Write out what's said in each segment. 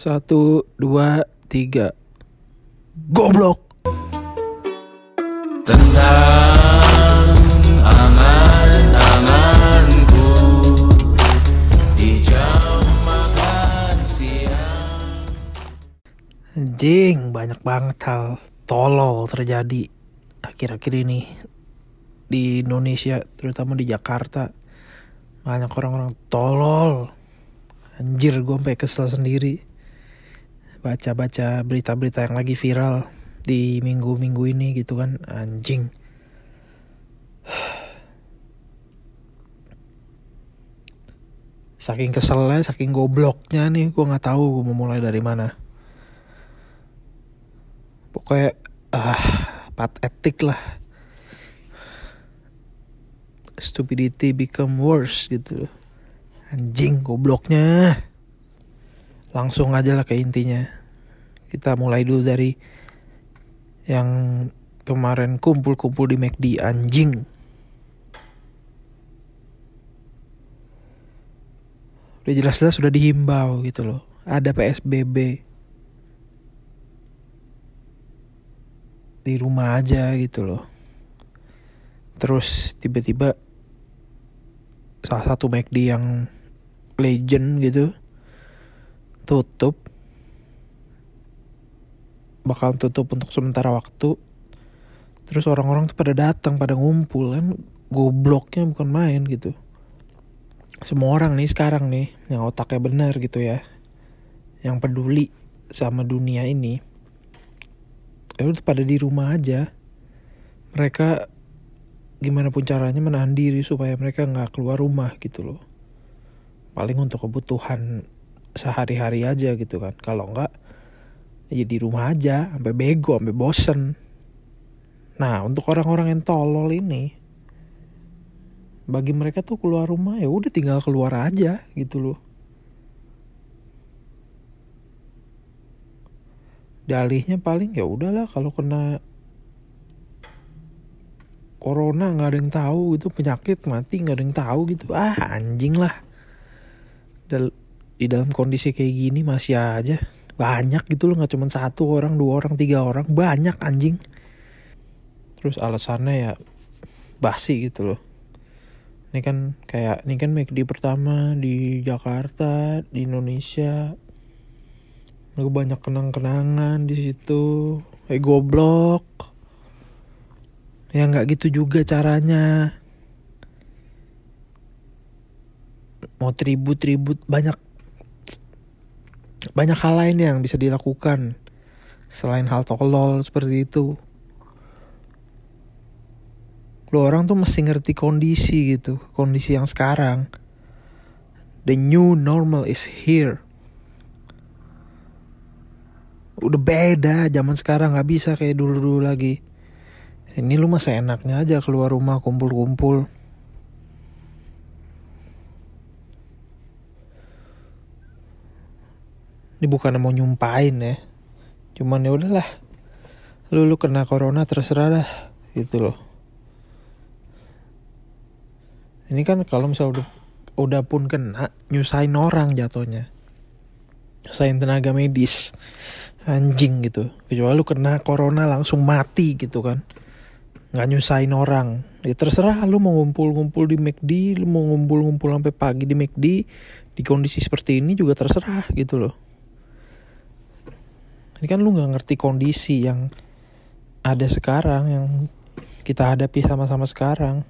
Satu, dua, tiga. Goblok. Tentang angan-anganku Di jam makan siang Anjing, banyak banget hal tolol terjadi akhir-akhir ini di Indonesia, terutama di Jakarta. Banyak orang-orang tolol. Anjir, gue sampai kesel sendiri. Baca-baca berita-berita yang lagi viral di minggu-minggu ini gitu kan. Anjing. Saking keselnya, saking gobloknya nih, gue nggak tahu gue mau mulai dari mana. Pokoknya ah pat etik lah. Stupidity become worse gitu. Anjing gobloknya. Langsung aja lah ke intinya. Kita mulai dulu dari yang kemarin kumpul-kumpul di McD anjing. Udah jelas-jelas sudah dihimbau gitu loh. Ada PSBB. di rumah aja gitu loh. Terus tiba-tiba salah satu McD yang legend gitu tutup. Bakal tutup untuk sementara waktu. Terus orang-orang tuh pada datang pada ngumpul. Kan gobloknya bukan main gitu. Semua orang nih sekarang nih yang otaknya benar gitu ya. Yang peduli sama dunia ini. Ya udah pada di rumah aja. Mereka gimana pun caranya menahan diri supaya mereka nggak keluar rumah gitu loh. Paling untuk kebutuhan sehari-hari aja gitu kan. Kalau nggak ya di rumah aja sampai bego sampai bosen. Nah untuk orang-orang yang tolol ini bagi mereka tuh keluar rumah ya udah tinggal keluar aja gitu loh. Dalihnya paling ya udahlah kalau kena corona nggak ada yang tahu gitu penyakit mati nggak ada yang tahu gitu. Ah anjing lah di dalam kondisi kayak gini masih aja banyak gitu loh nggak cuma satu orang dua orang tiga orang banyak anjing terus alasannya ya basi gitu loh ini kan kayak ini kan McD pertama di Jakarta di Indonesia Gue banyak kenang-kenangan di situ. Eh goblok. Ya nggak gitu juga caranya. Mau tribut-tribut banyak banyak hal lain yang bisa dilakukan selain hal tolol seperti itu. Lo orang tuh mesti ngerti kondisi gitu, kondisi yang sekarang. The new normal is here udah beda zaman sekarang nggak bisa kayak dulu dulu lagi ini lu masa enaknya aja keluar rumah kumpul-kumpul ini bukan mau nyumpain ya. Cuman ya udahlah. Lu lu kena corona terserah dah gitu loh. Ini kan kalau misal udah udah pun kena nyusahin orang jatuhnya. Nyusahin tenaga medis. Anjing gitu. Kecuali lu kena corona langsung mati gitu kan. Nggak nyusahin orang. Ya terserah lu mau ngumpul-ngumpul di McD lu mau ngumpul-ngumpul sampai pagi di McD di kondisi seperti ini juga terserah gitu loh ini kan lu nggak ngerti kondisi yang ada sekarang yang kita hadapi sama-sama sekarang.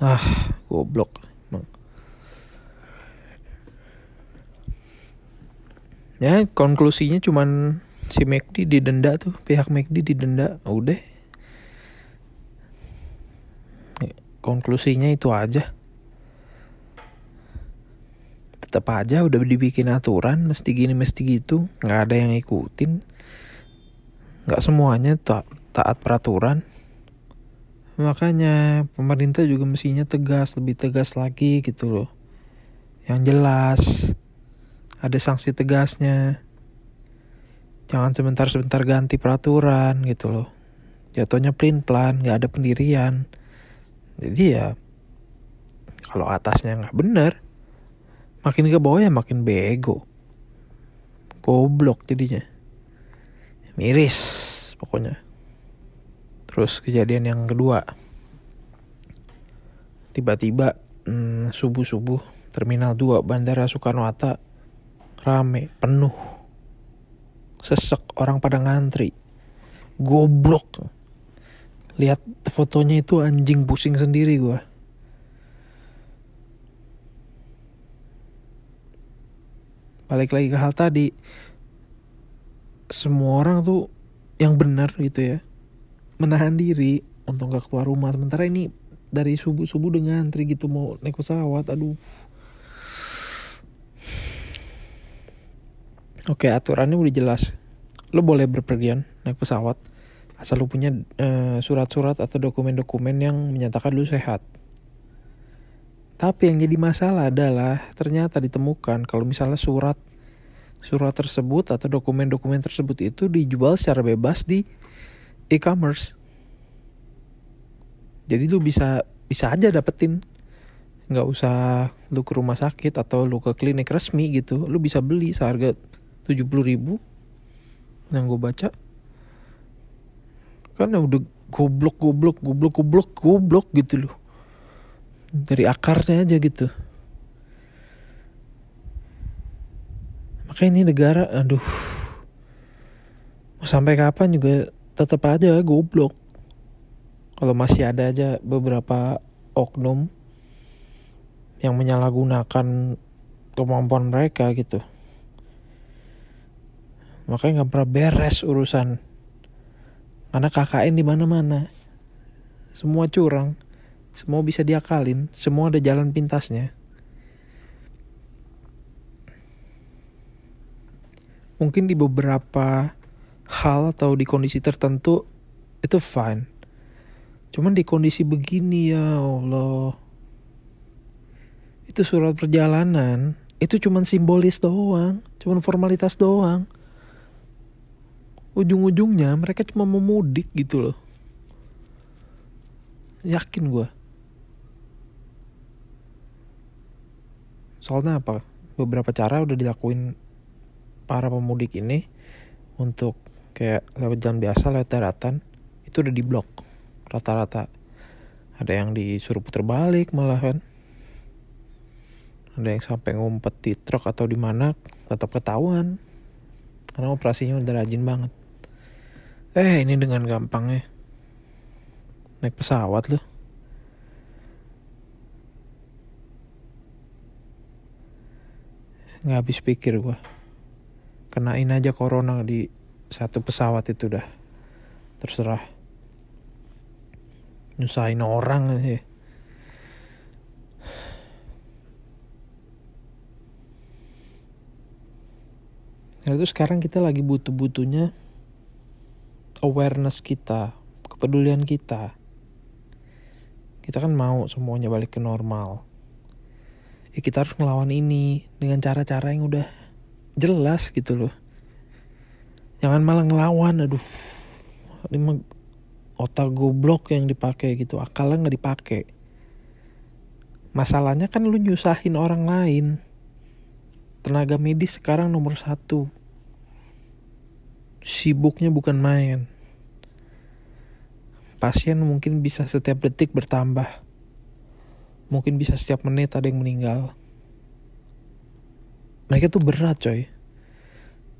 Ah goblok ya konklusinya cuman si McD didenda tuh pihak McD didenda. Udah. Konklusinya itu aja tetap aja udah dibikin aturan mesti gini mesti gitu. Nggak ada yang ikutin nggak semuanya ta taat peraturan. Makanya pemerintah juga mestinya tegas lebih tegas lagi gitu loh. Yang jelas ada sanksi tegasnya. Jangan sebentar-sebentar ganti peraturan gitu loh. Jatuhnya plain plan nggak ada pendirian. Jadi ya kalau atasnya nggak bener makin ke bawah ya makin bego. Goblok jadinya. Miris pokoknya. Terus kejadian yang kedua. Tiba-tiba hmm, subuh-subuh terminal 2 bandara Soekarno Hatta rame penuh. Sesek orang pada ngantri. Goblok. Lihat fotonya itu anjing pusing sendiri gua balik lagi ke hal tadi. Semua orang tuh yang benar gitu ya. Menahan diri untuk gak keluar rumah. Sementara ini dari subuh subuh dengan ngantri gitu mau naik pesawat aduh. Oke aturannya udah jelas. Lo boleh berpergian naik pesawat asal lo punya eh, surat-surat atau dokumen-dokumen yang menyatakan lo sehat tapi yang jadi masalah adalah ternyata ditemukan kalau misalnya surat surat tersebut atau dokumen-dokumen tersebut itu dijual secara bebas di e-commerce. Jadi lu bisa bisa aja dapetin. Nggak usah lu ke rumah sakit atau lu ke klinik resmi gitu. Lu bisa beli seharga 70 ribu. Yang gue baca kan udah goblok goblok goblok goblok goblok gitu loh dari akarnya aja gitu. Makanya ini negara aduh. Mau sampai kapan juga tetap aja goblok. Kalau masih ada aja beberapa oknum yang menyalahgunakan kemampuan mereka gitu. Makanya nggak pernah beres urusan. Karena KKN di mana-mana. Semua curang semua bisa diakalin, semua ada jalan pintasnya. Mungkin di beberapa hal atau di kondisi tertentu itu fine. Cuman di kondisi begini ya Allah. Itu surat perjalanan, itu cuman simbolis doang, cuman formalitas doang. Ujung-ujungnya mereka cuma mau mudik gitu loh. Yakin gue. Soalnya apa? Beberapa cara udah dilakuin para pemudik ini untuk kayak lewat jalan biasa, lewat daratan, itu udah diblok rata-rata. Ada yang disuruh puter balik malah kan. Ada yang sampai ngumpet di truk atau di mana tetap ketahuan. Karena operasinya udah rajin banget. Eh ini dengan gampangnya naik pesawat loh. Nggak habis pikir gua. Kenain aja corona di satu pesawat itu dah. Terserah. Nyusahin orang aja. Nah itu sekarang kita lagi butuh-butuhnya awareness kita, kepedulian kita. Kita kan mau semuanya balik ke normal ya kita harus ngelawan ini dengan cara-cara yang udah jelas gitu loh. Jangan malah ngelawan aduh. Ini otak goblok yang dipakai gitu akalnya nggak dipakai. Masalahnya kan lu nyusahin orang lain. Tenaga medis sekarang nomor satu. Sibuknya bukan main. Pasien mungkin bisa setiap detik bertambah mungkin bisa setiap menit ada yang meninggal. Mereka tuh berat coy.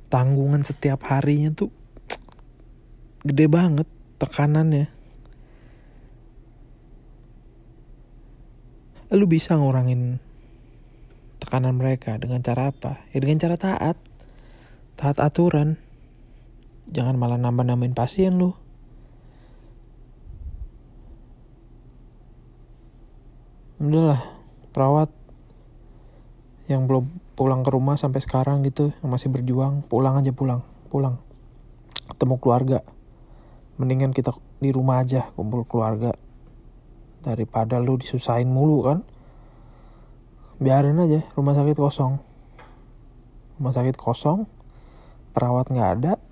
Tanggungan setiap harinya tuh gede banget tekanannya. Lu bisa ngurangin tekanan mereka dengan cara apa? Ya dengan cara taat. Taat aturan. Jangan malah nambah-nambahin pasien lu udahlah perawat yang belum pulang ke rumah sampai sekarang gitu yang masih berjuang pulang aja pulang pulang. Ketemu keluarga. Mendingan kita di rumah aja kumpul keluarga. Daripada lu disusahin mulu kan? Biarin aja rumah sakit kosong. Rumah sakit kosong perawat nggak ada.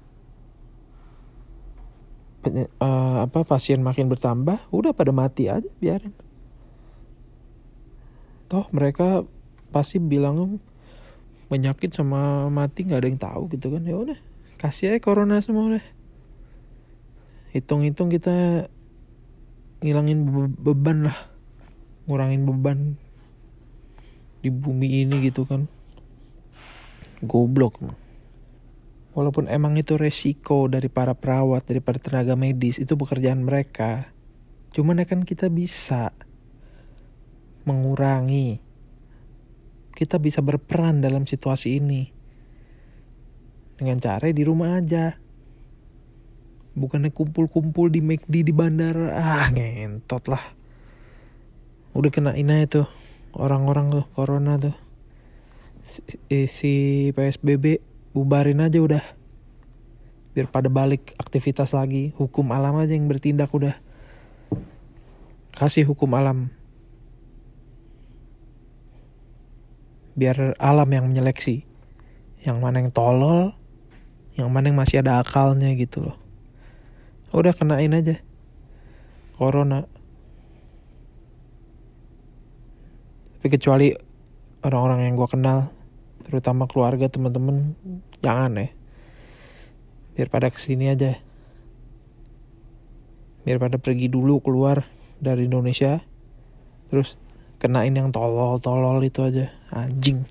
Penye- eh, apa pasien makin bertambah udah pada mati aja biarin toh mereka pasti bilang penyakit sama mati nggak ada yang tahu gitu kan. Ya udah kasih aja corona semua deh hitung-hitung kita ngilangin be- beban lah. Ngurangin beban di bumi ini gitu kan. Goblok. Walaupun emang itu resiko dari para perawat dari para tenaga medis itu pekerjaan mereka. Cuman ya kan kita bisa mengurangi. Kita bisa berperan dalam situasi ini. Dengan cara di rumah aja. Bukannya kumpul-kumpul di McD di bandara. Ah ngentot lah. Udah kena ina itu orang-orang tuh corona tuh. Si, si PSBB bubarin aja udah. Biar pada balik aktivitas lagi. Hukum alam aja yang bertindak udah. Kasih hukum alam biar alam yang menyeleksi. Yang mana yang tolol yang mana yang masih ada akalnya gitu loh. Udah kenain aja. Corona. Tapi kecuali orang-orang yang gue kenal terutama keluarga teman-teman jangan ya. Biar pada ke sini aja. Biar pada pergi dulu keluar dari Indonesia. Terus kenain yang tolol-tolol itu aja. Anjing.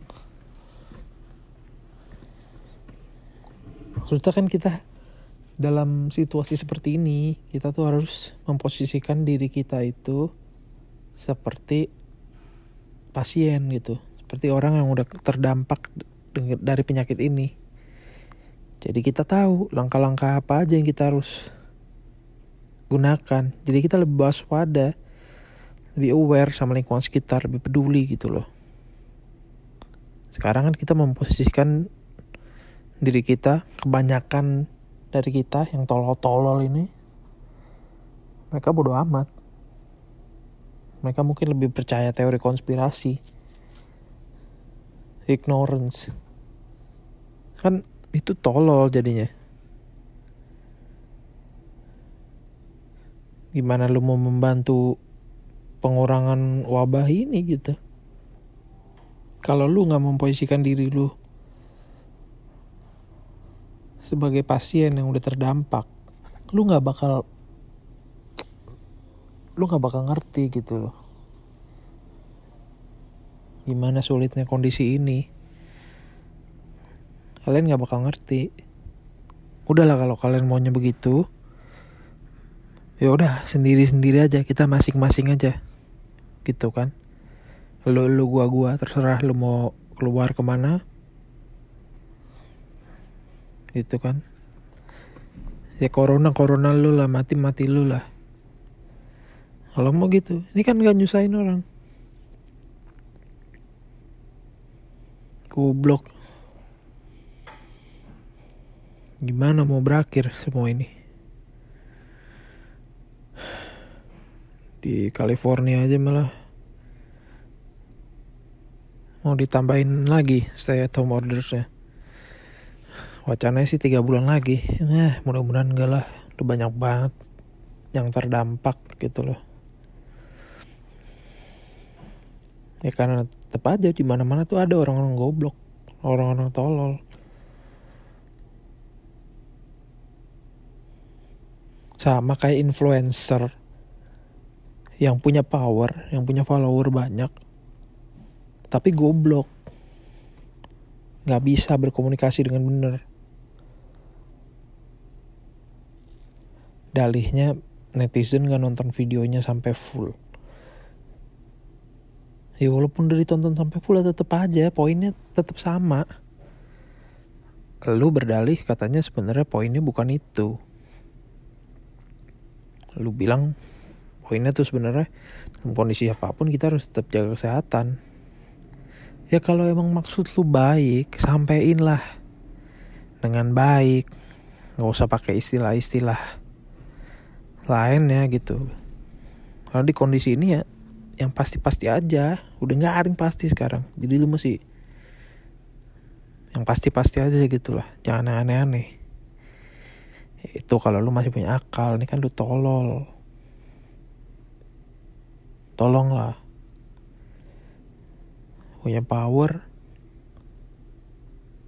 Maksudnya kan kita dalam situasi seperti ini kita tuh harus memposisikan diri kita itu seperti pasien gitu. Seperti orang yang udah terdampak dari penyakit ini. Jadi kita tahu langkah-langkah apa aja yang kita harus gunakan. Jadi kita lebih waspada lebih aware sama lingkungan sekitar lebih peduli gitu loh. Sekarang kan kita memposisikan diri kita kebanyakan dari kita yang tolol-tolol ini mereka bodoh amat. Mereka mungkin lebih percaya teori konspirasi ignorance. Kan itu tolol jadinya. Gimana lu mau membantu pengurangan wabah ini gitu. Kalau lu nggak memposisikan diri lu sebagai pasien yang udah terdampak lu nggak bakal lu nggak bakal ngerti gitu loh. Gimana sulitnya kondisi ini? Kalian nggak bakal ngerti. Udahlah kalau kalian maunya begitu ya udah sendiri sendiri aja kita masing-masing aja gitu kan. Lu lu gua gua terserah lu mau keluar ke mana. Gitu kan. Ya corona corona lu lah mati mati lu lah. Kalau mau gitu ini kan gak nyusahin orang. Goblok. Gimana mau berakhir semua ini di California aja malah. Mau ditambahin lagi stay at home ordersnya. Wacananya sih tiga bulan lagi. Eh mudah-mudahan enggak lah. Udah banyak banget yang terdampak gitu loh. Ya karena tetap aja di mana mana tuh ada orang-orang goblok. Orang-orang tolol. Sama kayak influencer yang punya power yang punya follower banyak tapi goblok. Nggak bisa berkomunikasi dengan benar. Dalihnya netizen nggak nonton videonya sampai full. Ya walaupun udah ditonton sampai full ya tetap aja poinnya tetap sama. Lu berdalih katanya sebenarnya poinnya bukan itu. Lu bilang poinnya tuh sebenarnya dalam kondisi apa pun kita harus tetap jaga kesehatan. Ya kalau emang maksud lu baik sampein lah. Dengan baik nggak usah pakai istilah-istilah lain ya gitu. Kalau di kondisi ini ya yang pasti-pasti aja. Udah nggak ada yang pasti sekarang. Jadi lu mesti yang pasti-pasti aja gitu lah. Jangan aneh-aneh. Itu kalau lu masih punya akal ini kan lu tolol tolonglah. Punya power.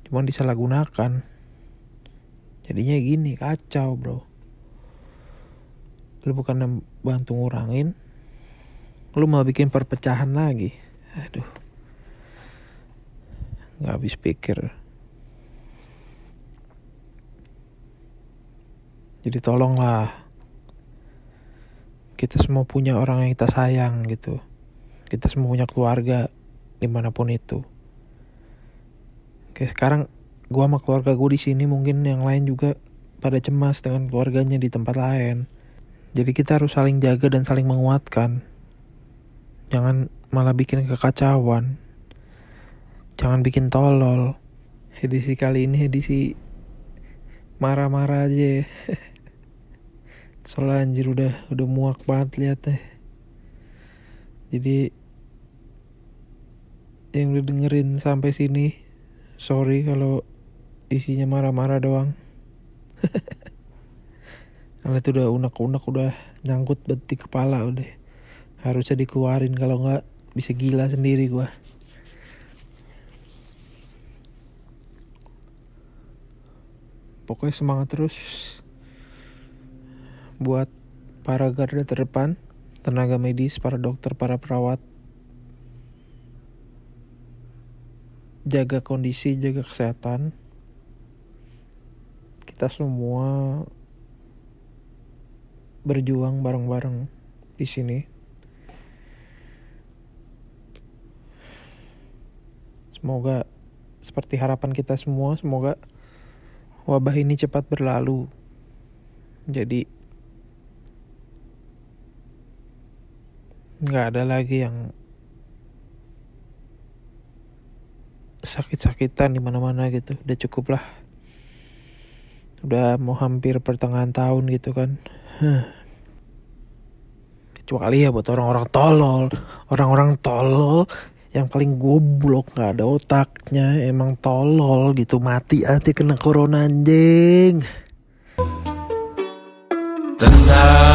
Cuma disalahgunakan. Jadinya gini kacau bro. Lu bukan bantu ngurangin. Lu malah bikin perpecahan lagi. Aduh. Nggak habis pikir. Jadi tolonglah kita semua punya orang yang kita sayang gitu. Kita semua punya keluarga di mana pun itu. Kayak sekarang gua sama keluarga gue di sini mungkin yang lain juga pada cemas dengan keluarganya di tempat lain. Jadi kita harus saling jaga dan saling menguatkan. Jangan malah bikin kekacauan. Jangan bikin tolol. Edisi kali ini edisi marah-marah aja. soalnya anjir udah udah muak banget lihat deh jadi yang udah dengerin sampai sini sorry kalau isinya marah-marah doang. Karena itu udah unek-unek udah nyangkut banget di kepala udah. Harusnya dikeluarin kalau nggak bisa gila sendiri gua. Pokoknya semangat terus buat para garda terdepan tenaga medis para dokter para perawat. Jaga kondisi jaga kesehatan. Kita semua berjuang bareng-bareng di sini. Semoga seperti harapan kita semua semoga wabah ini cepat berlalu. Jadi nggak ada lagi yang sakit-sakitan di mana-mana gitu. Udah cukup lah. Udah mau hampir pertengahan tahun gitu kan. Huh. kecuali ya buat orang-orang tolol. Orang-orang tolol yang paling goblok. Nggak ada otaknya. Emang tolol gitu. Mati aja kena corona anjing. Tentang